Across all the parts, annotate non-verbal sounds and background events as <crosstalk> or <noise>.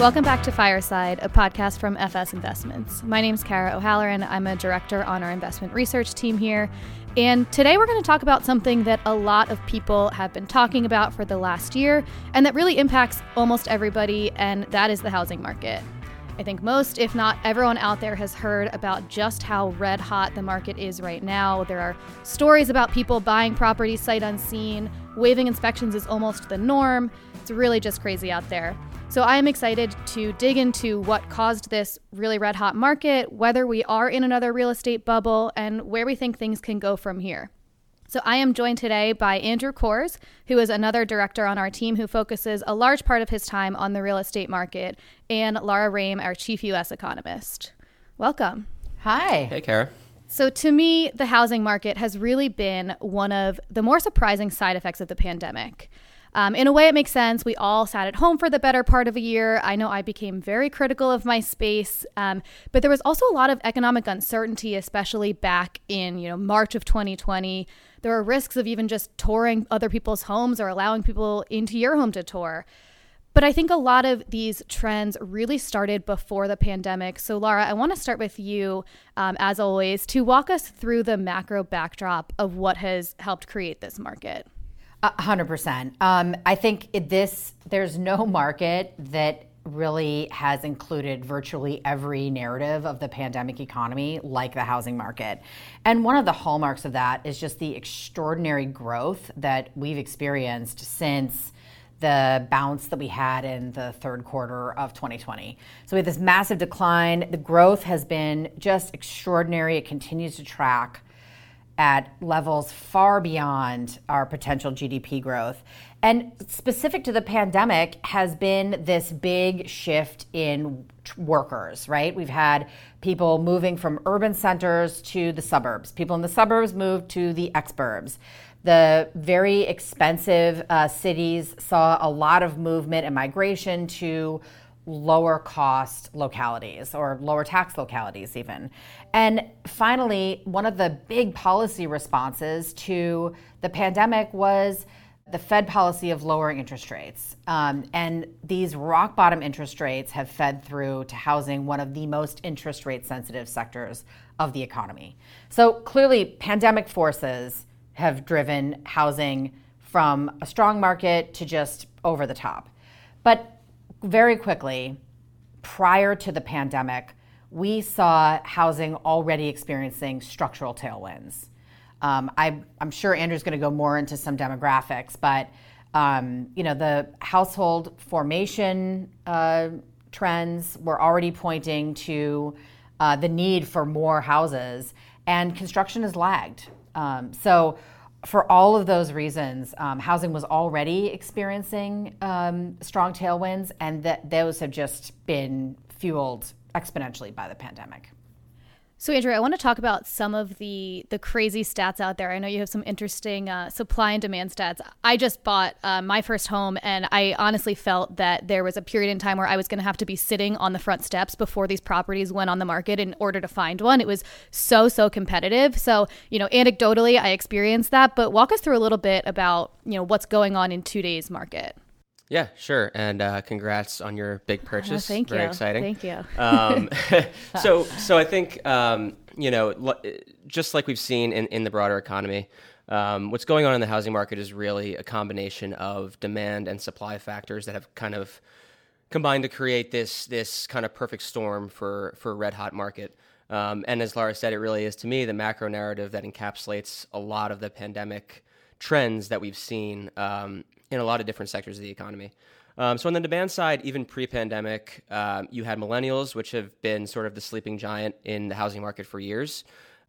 Welcome back to Fireside, a podcast from FS Investments. My name is Kara O'Halloran. I'm a director on our investment research team here. And today we're going to talk about something that a lot of people have been talking about for the last year and that really impacts almost everybody, and that is the housing market. I think most, if not everyone out there, has heard about just how red hot the market is right now. There are stories about people buying properties sight unseen, waiving inspections is almost the norm. It's really just crazy out there. So I am excited to dig into what caused this really red hot market, whether we are in another real estate bubble, and where we think things can go from here. So I am joined today by Andrew Korz, who is another director on our team who focuses a large part of his time on the real estate market, and Lara Rhame, our chief US economist. Welcome. Hi. Hey, Kara. So, to me, the housing market has really been one of the more surprising side effects of the pandemic. Um, in a way, it makes sense. We all sat at home for the better part of a year. I know I became very critical of my space, um, but there was also a lot of economic uncertainty, especially back in you know March of 2020. There were risks of even just touring other people's homes or allowing people into your home to tour. But I think a lot of these trends really started before the pandemic. So, Laura, I want to start with you, um, as always, to walk us through the macro backdrop of what has helped create this market. Hundred um, percent. I think this there's no market that really has included virtually every narrative of the pandemic economy, like the housing market. And one of the hallmarks of that is just the extraordinary growth that we've experienced since the bounce that we had in the third quarter of 2020. So we had this massive decline. The growth has been just extraordinary. It continues to track at levels far beyond our potential GDP growth. And specific to the pandemic has been this big shift in workers, right? We've had people moving from urban centers to the suburbs. People in the suburbs moved to the exurbs. The very expensive uh, cities saw a lot of movement and migration to lower cost localities or lower tax localities, even. And finally, one of the big policy responses to the pandemic was the Fed policy of lowering interest rates. Um, and these rock bottom interest rates have fed through to housing, one of the most interest rate sensitive sectors of the economy. So clearly, pandemic forces have driven housing from a strong market to just over the top. But very quickly, prior to the pandemic, we saw housing already experiencing structural tailwinds. Um, I, am sure Andrew's going to go more into some demographics, but um, you know the household formation uh, trends were already pointing to uh, the need for more houses, and construction has lagged. Um, so for all of those reasons, um, housing was already experiencing um, strong tailwinds, and that those have just been fueled exponentially by the pandemic. So, Andrew, I want to talk about some of the the crazy stats out there. I know you have some interesting uh, supply and demand stats. I just bought uh, my first home, and I honestly felt that there was a period in time where I was going to have to be sitting on the front steps before these properties went on the market in order to find one. It was so so competitive. So, you know, anecdotally, I experienced that. But walk us through a little bit about you know what's going on in today's market. Yeah, sure. And uh, congrats on your big purchase. Oh, thank Very you. exciting. Thank you. Um, <laughs> <laughs> so, so I think um, you know, just like we've seen in, in the broader economy, um, what's going on in the housing market is really a combination of demand and supply factors that have kind of combined to create this this kind of perfect storm for for a red hot market. Um, and as Laura said, it really is to me the macro narrative that encapsulates a lot of the pandemic trends that we've seen um, in a lot of different sectors of the economy. Um, so on the demand side, even pre-pandemic, um, you had millennials, which have been sort of the sleeping giant in the housing market for years.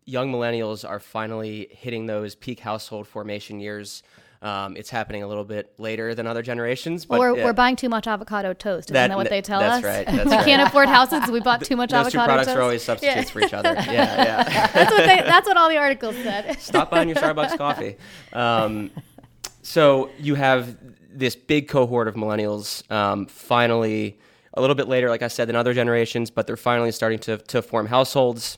Young millennials are finally hitting those peak household formation years. Um, it's happening a little bit later than other generations, but or we're buying too much avocado toast. Isn't that, that what they tell that's us? Right, <laughs> that's we right. can't afford houses. We bought too much Those avocado two products toast. are always substitutes yeah. for each other. Yeah, yeah. <laughs> that's what they, That's what all the articles <laughs> said. Stop buying your Starbucks coffee. Um, so you have this big cohort of millennials um, finally a little bit later, like I said, than other generations, but they're finally starting to, to form households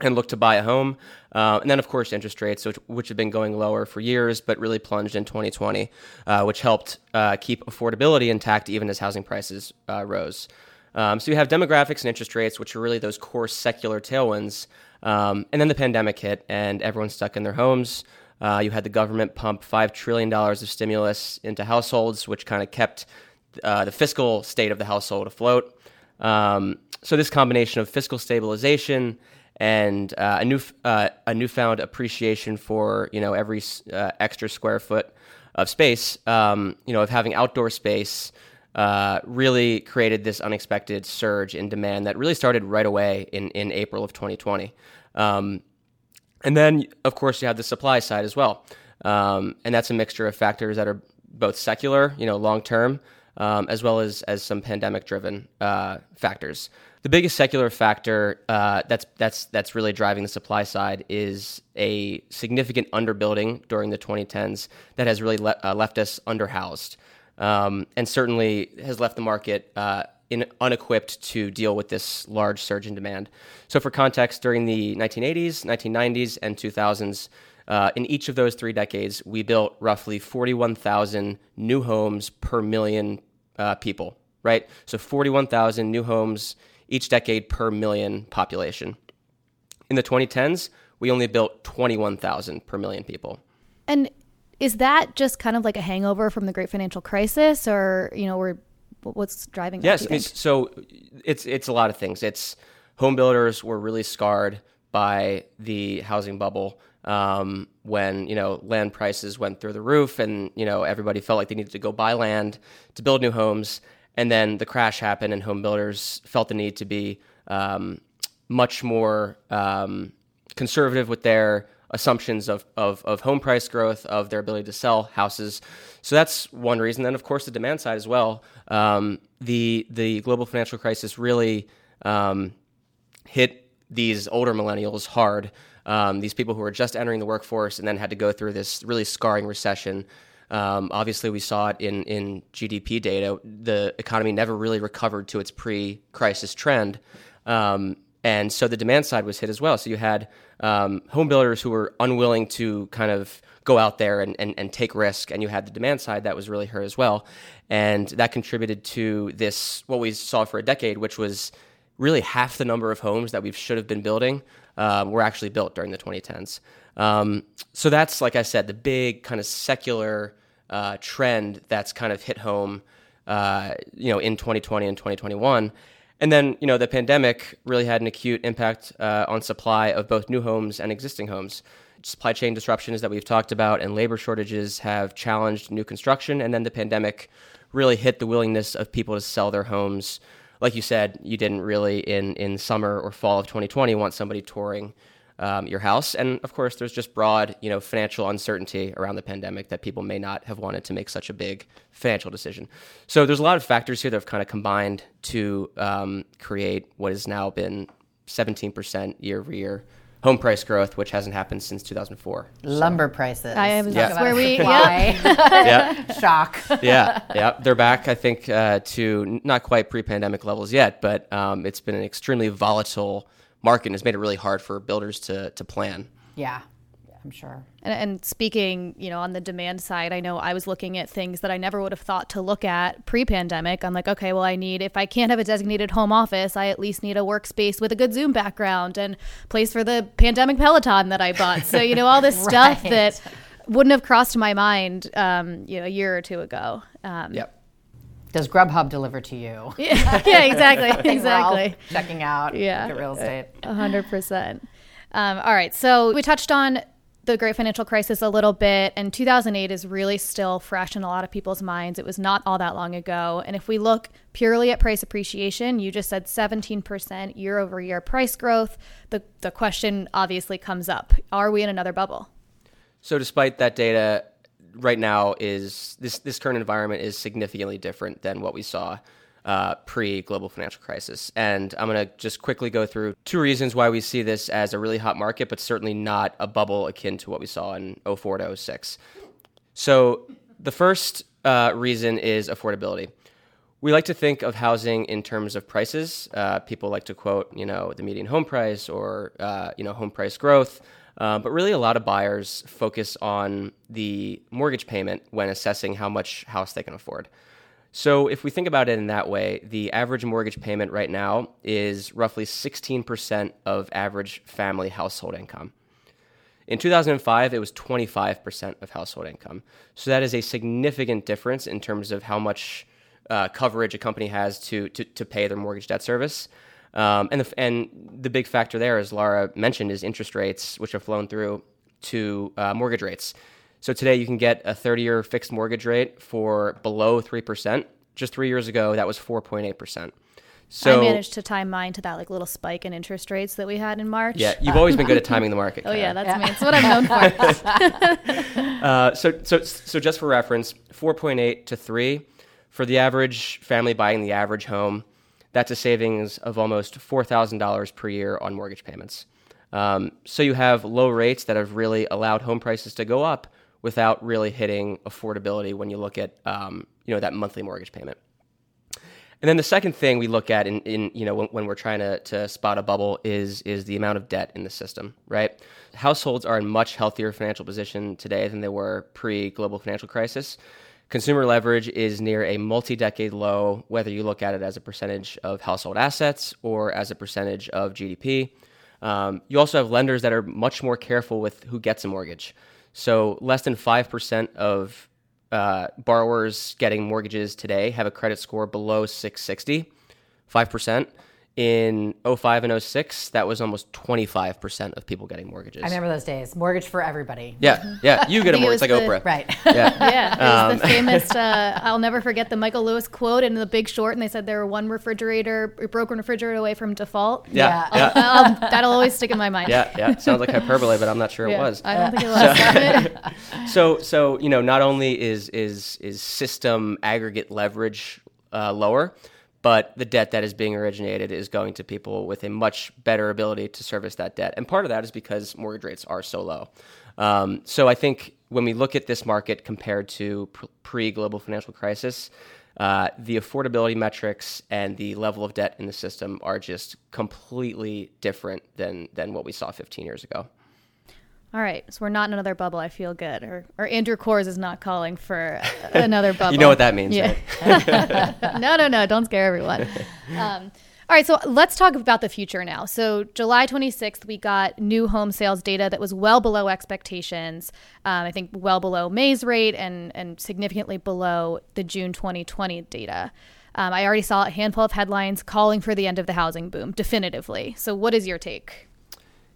and look to buy a home. Uh, and then, of course, interest rates, which, which, have been going lower for years, but really plunged in 2020, uh, which helped uh, keep affordability intact even as housing prices uh, rose. Um, so you have demographics and interest rates, which are really those core secular tailwinds. Um, and then the pandemic hit, and everyone's stuck in their homes. Uh, you had the government pump $5 trillion of stimulus into households, which kind of kept uh, the fiscal state of the household afloat. Um, so, this combination of fiscal stabilization and uh, a new uh, a newfound appreciation for you know every uh, extra square foot of space, um, you know, of having outdoor space, uh, really created this unexpected surge in demand that really started right away in in April of 2020. Um, and then, of course, you have the supply side as well, um, and that's a mixture of factors that are both secular, you know, long term, um, as well as as some pandemic driven uh, factors. The biggest secular factor uh, that's that's that's really driving the supply side is a significant underbuilding during the 2010s that has really le- uh, left us underhoused, um, and certainly has left the market uh, in, unequipped to deal with this large surge in demand. So, for context, during the 1980s, 1990s, and 2000s. Uh, in each of those three decades, we built roughly 41,000 new homes per million uh, people, right? So 41,000 new homes each decade per million population. In the 2010s, we only built 21,000 per million people. And is that just kind of like a hangover from the great financial crisis or, you know, we're what's driving that? Yes, so it's it's a lot of things. It's home builders were really scarred by the housing bubble um, when you know land prices went through the roof, and you know everybody felt like they needed to go buy land to build new homes, and then the crash happened, and home builders felt the need to be um, much more um, conservative with their assumptions of, of, of, home price growth, of their ability to sell houses. So that's one reason. Then, of course, the demand side as well. Um, the the global financial crisis really um, hit these older millennials hard. Um, these people who were just entering the workforce and then had to go through this really scarring recession um, obviously, we saw it in, in GDP data. The economy never really recovered to its pre crisis trend. Um, and so the demand side was hit as well. So you had um, home builders who were unwilling to kind of go out there and, and, and take risk. And you had the demand side that was really hurt as well. And that contributed to this, what we saw for a decade, which was really half the number of homes that we should have been building um, were actually built during the 2010s. Um, so that's, like I said, the big kind of secular uh, trend that's kind of hit home, uh, you know, in 2020 and 2021. And then, you know, the pandemic really had an acute impact uh, on supply of both new homes and existing homes. Supply chain disruptions that we've talked about and labor shortages have challenged new construction. And then the pandemic really hit the willingness of people to sell their homes. Like you said, you didn't really in, in summer or fall of 2020 want somebody touring um, your house. And of course, there's just broad, you know, financial uncertainty around the pandemic that people may not have wanted to make such a big financial decision. So there's a lot of factors here that have kind of combined to um, create what has now been 17% year over year home price growth, which hasn't happened since 2004. Lumber prices. I was yeah. where we <laughs> yeah. <laughs> yeah. shock. yeah, yeah, they're back. I think uh, to not quite pre-pandemic levels yet, but um, it's been an extremely volatile market and has made it really hard for builders to to plan. Yeah. I'm sure. And, and, speaking, you know, on the demand side, I know I was looking at things that I never would have thought to look at pre-pandemic. I'm like, okay, well, I need if I can't have a designated home office, I at least need a workspace with a good Zoom background and place for the pandemic Peloton that I bought. So you know, all this <laughs> right. stuff that wouldn't have crossed my mind, um, you know, a year or two ago. Um, yep. Does Grubhub deliver to you? <laughs> Yeah, yeah exactly, <laughs> exactly. checking out. Yeah, real estate. hundred percent. Um, all right, so we touched on the great financial crisis a little bit, and 2008 is really still fresh in a lot of people's minds. It was not all that long ago. And if we look purely at price appreciation, you just said 17% year over year price growth. The, the question obviously comes up Are we in another bubble? So, despite that data, right now is this this current environment is significantly different than what we saw uh, pre global financial crisis. And I'm going to just quickly go through two reasons why we see this as a really hot market, but certainly not a bubble akin to what we saw in 04 to 06. So the first uh, reason is affordability. we like to think of housing in terms of prices. Uh, people like to quote, you know, the median home price or uh, you know home price growth. Uh, but really, a lot of buyers focus on the mortgage payment when assessing how much house they can afford. So, if we think about it in that way, the average mortgage payment right now is roughly 16% of average family household income. In 2005, it was 25% of household income. So, that is a significant difference in terms of how much uh, coverage a company has to, to, to pay their mortgage debt service. Um, and, the, and the big factor there, as Laura mentioned, is interest rates, which have flown through to uh, mortgage rates. So today you can get a 30 year fixed mortgage rate for below 3%. Just three years ago, that was 4.8%. So I managed to time mine to that like little spike in interest rates that we had in March. Yeah, you've always been good at <laughs> timing the market. oh yeah, that's yeah. me. <laughs> That's what I'm known for. <laughs> uh, so so so just for reference, 4.8 to three for the average family buying the average home that's a savings of almost $4,000 per year on mortgage payments. Um, so you have low rates that have really allowed home prices to go up without really hitting affordability when you look at um, you know that monthly mortgage payment. And then the second thing we look at in, in you know when, when, we're trying to, to spot a bubble is is the amount of debt in the system, right? Households are in much healthier financial position today than they were pre global financial crisis. Consumer leverage is near a multi decade low, whether you look at it as a percentage of household assets or as a percentage of GDP. Um, you also have lenders that are much more careful with who gets a mortgage. So, less than 5% of uh, borrowers getting mortgages today have a credit score below 660. 5% in 05 and 06 that was almost 25% of people getting mortgages. I remember those days. Mortgage for everybody. Yeah yeah. You get a mortgage like the, Oprah. Right. Yeah. <laughs> Yeah. Um, the <laughs> famous uh, i'll never forget the Michael Lewis quote in the big short and they said they were one refrigerator broken refrigerator away from default. Yeah, yeah. I'll, I'll, that'll always stick in my mind. Yeah yeah. <laughs> Sounds like hyperbole but i'm not sure yeah, it was. I don't think it was. So so you know not only is is is system aggregate leverage uh, lower but the debt that is being originated is going to people with a much better ability to service that debt. And part of that is because mortgage rates are so low. Um, so I think when we look at this market compared to pre global financial crisis, uh, the affordability metrics and the level of debt in the system are just completely different than, than what we saw 15 years ago. All right, so we're not in another bubble. I feel good. Or, or Andrew Korz is not calling for <laughs> another bubble. you know what that means, yeah. right? <laughs> no, no, no. Don't scare everyone. <laughs> Um, all right, so let's talk about the future now. So, July 26th, we got new home sales data that was well below expectations. Um, I think well below May's rate and, and significantly below the June 2020 data. Um, I already saw a handful of headlines calling for the end of the housing boom, definitively. So, what is your take?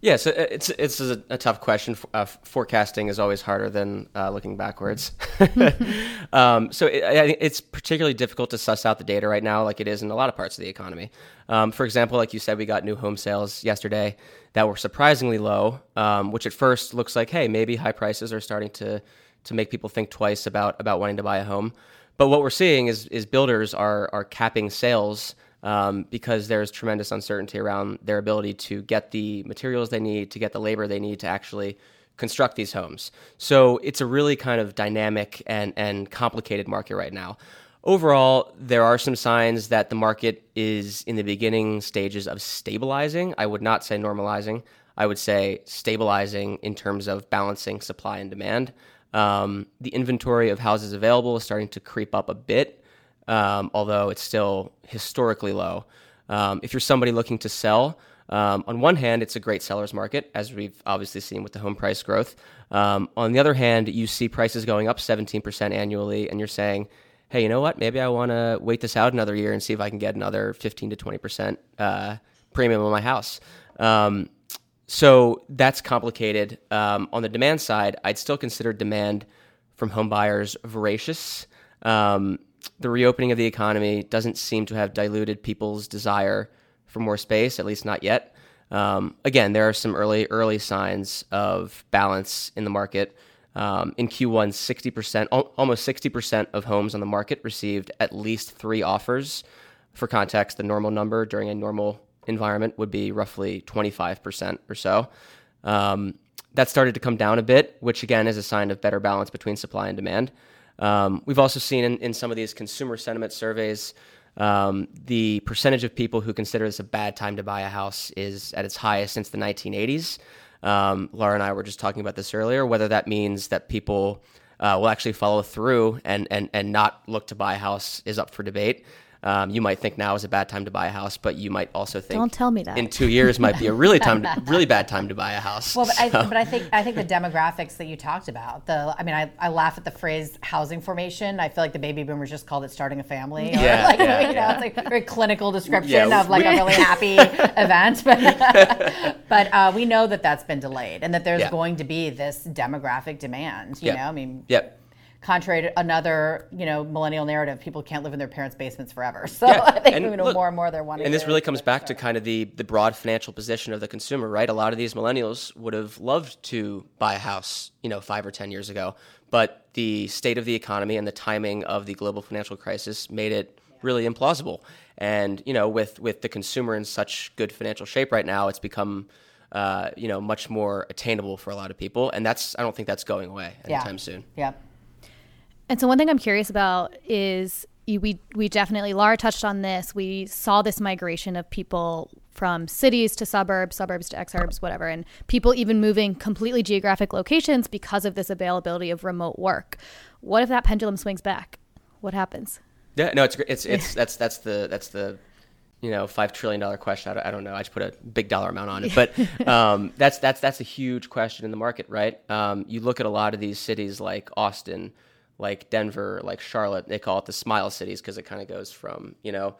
Yeah, so uh, it's it's a, a tough question. Uh, forecasting is always harder than uh, looking backwards. <laughs> <laughs> um, so it, it's particularly difficult to suss out the data right now, like it is in a lot of parts of the economy. Um, for example, like you said, we got new home sales yesterday that were surprisingly low, um, which at first looks like, hey, maybe high prices are starting to to make people think twice about about wanting to buy a home. But what we're seeing is is builders are are capping sales um, because there's tremendous uncertainty around their ability to get the materials they need, to get the labor they need to actually construct these homes. So it's a really kind of dynamic and, and complicated market right now. Overall, there are some signs that the market is in the beginning stages of stabilizing. I would not say normalizing. I would say stabilizing in terms of balancing supply and demand. Um, the inventory of houses available is starting to creep up a bit um, although it's still historically low. Um, if you're somebody looking to sell, um, on one hand, it's a great seller's market, as we've obviously seen with the home price growth. Um, on the other hand, you see prices going up 17% annually, and you're saying, hey, you know what? Maybe I want to wait this out another year and see if I can get another 15 to 20% uh, premium on my house. Um, so that's complicated. Um, on the demand side, I'd still consider demand from home buyers voracious. Um, the reopening of the economy doesn't seem to have diluted people's desire for more space, at least not yet. Um, again, there are some early early signs of balance in the market. Um, in Q1, 60%, almost 60% of homes on the market received at least three offers. For context, the normal number during a normal environment would be roughly 25% or so. Um, that started to come down a bit, which again is a sign of better balance between supply and demand. Um, we've also seen in, in some of these consumer sentiment surveys, um, the percentage of people who consider this a bad time to buy a house is at its highest since the 1980s. Um, Laura and I were just talking about this earlier. Whether that means that people uh, will actually follow through and, and, and not look to buy a house is up for debate. Um, you might think now is a bad time to buy a house, but you might also think don't tell me that in two years might be a really time, to, <laughs> really bad time to buy a house. Well, but, so. I, but I think I think the demographics that you talked about. The I mean, I, I laugh at the phrase housing formation. I feel like the baby boomers just called it starting a family. Or yeah, <laughs> like, yeah, you know, yeah. it's like a very clinical description Yeah, of like we- a really <laughs> happy event. But but uh, we know that that's been delayed, and that there's Yeah. going to be this demographic demand. You Yep. know, I mean, Yep. Contrary to another you know millennial narrative, people can't live in their parents' basements forever. <laughs> So Yeah, I think and know, look, more and more they're wanting. And this really comes back to kind of the the broad financial position of the consumer, right? A lot of these millennials would have loved to buy a house, you know, five or ten years ago, but the state of the economy and the timing of the global financial crisis made it really implausible. And you know, with with the consumer in such good financial shape right now, it's become uh, you know much more attainable for a lot of people, and that's I don't think that's going away Yeah. anytime soon. Yep. And so one thing I'm curious about is you- we we definitely Laura touched on this. We saw this migration of people from cities to suburbs, suburbs to exurbs, whatever, and people even moving completely geographic locations because of this availability of remote work. What if that pendulum swings back? What happens? Yeah, no, it's it's it's <laughs> that's that's the that's the you know five trillion dollar question. I don't, I don't know. I just put a big dollar amount on it, but <laughs> um, that's that's that's a huge question in the market, right? Um, you look at a lot of these cities like Austin, like Denver, like Charlotte. They call it the Smile Cities because it kind of goes from you know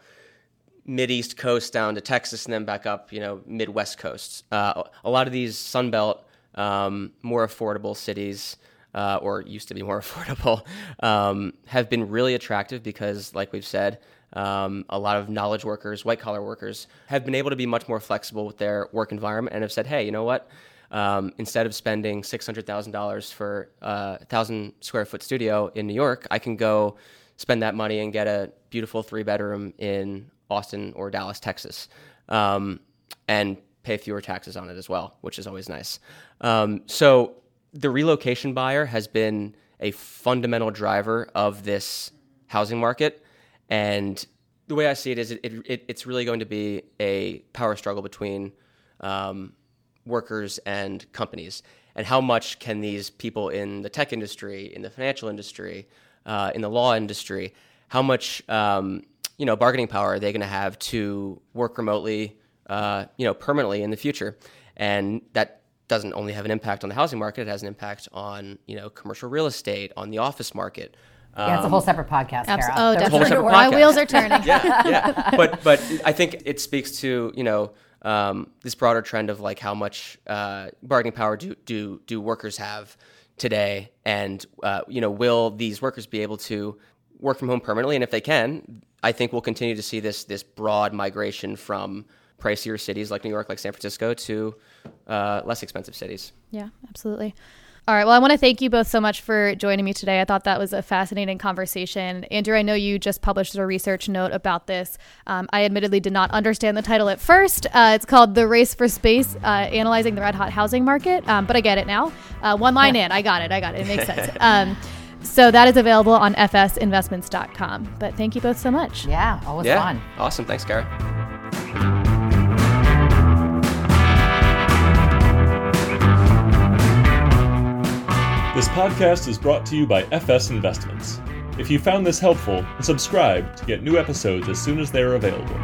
mid east coast down to Texas and then back up, you know, midwest coast. Uh, a lot of these Sunbelt, um, more affordable cities, uh, or used to be more <laughs> affordable, um, have been really attractive because, like we've said, um, a lot of knowledge workers, white collar workers, have been able to be much more flexible with their work environment and have said, hey, you know what? Um, instead of spending six hundred thousand dollars for a thousand square foot studio in New York, I can go spend that money and get a beautiful three bedroom in Austin or Dallas, Texas, um, and pay fewer taxes on it as well, which is always nice. Um, so the relocation buyer has been a fundamental driver of this housing market, and the way I see it is, it, it, it's really going to be a power struggle between um, workers and companies. And how much can these people in the tech industry, in the financial industry, uh, in the law industry, how much um, you know bargaining power are they going to have to work remotely, uh, you know, permanently in the future? And that doesn't only have an impact on the housing market; it has an impact on you know commercial real estate, on the office market. Yeah, it's a whole separate podcast, Abs- Kara. oh, definitely. My wheels are turning. <laughs> yeah, yeah. But but I think it speaks to you know um, this broader trend of like how much uh, bargaining power do do do workers have today, and uh, you know will these workers be able to work from home permanently? And if they can, I think we'll continue to see this this broad migration from pricier cities like New York, like San Francisco, to uh, less expensive cities. Yeah, absolutely. All right. Well, I want to thank you both so much for joining me today. I thought that was a fascinating conversation. Andrew, I know you just published a research note about this. Um, I admittedly did not understand the title at first. Uh, it's called The Race for Space uh, Analyzing the Red Hot Housing Market, um, but I get it now. Uh, one line in, I got it. I got it. It makes sense. <laughs> Um, so that is available on fsinvestments.com. But thank you both so much. Yeah, always Yeah, fun. awesome. Thanks, Kara. This podcast is brought to you by FS Investments. If you found this helpful, subscribe to get new episodes as soon as they are available.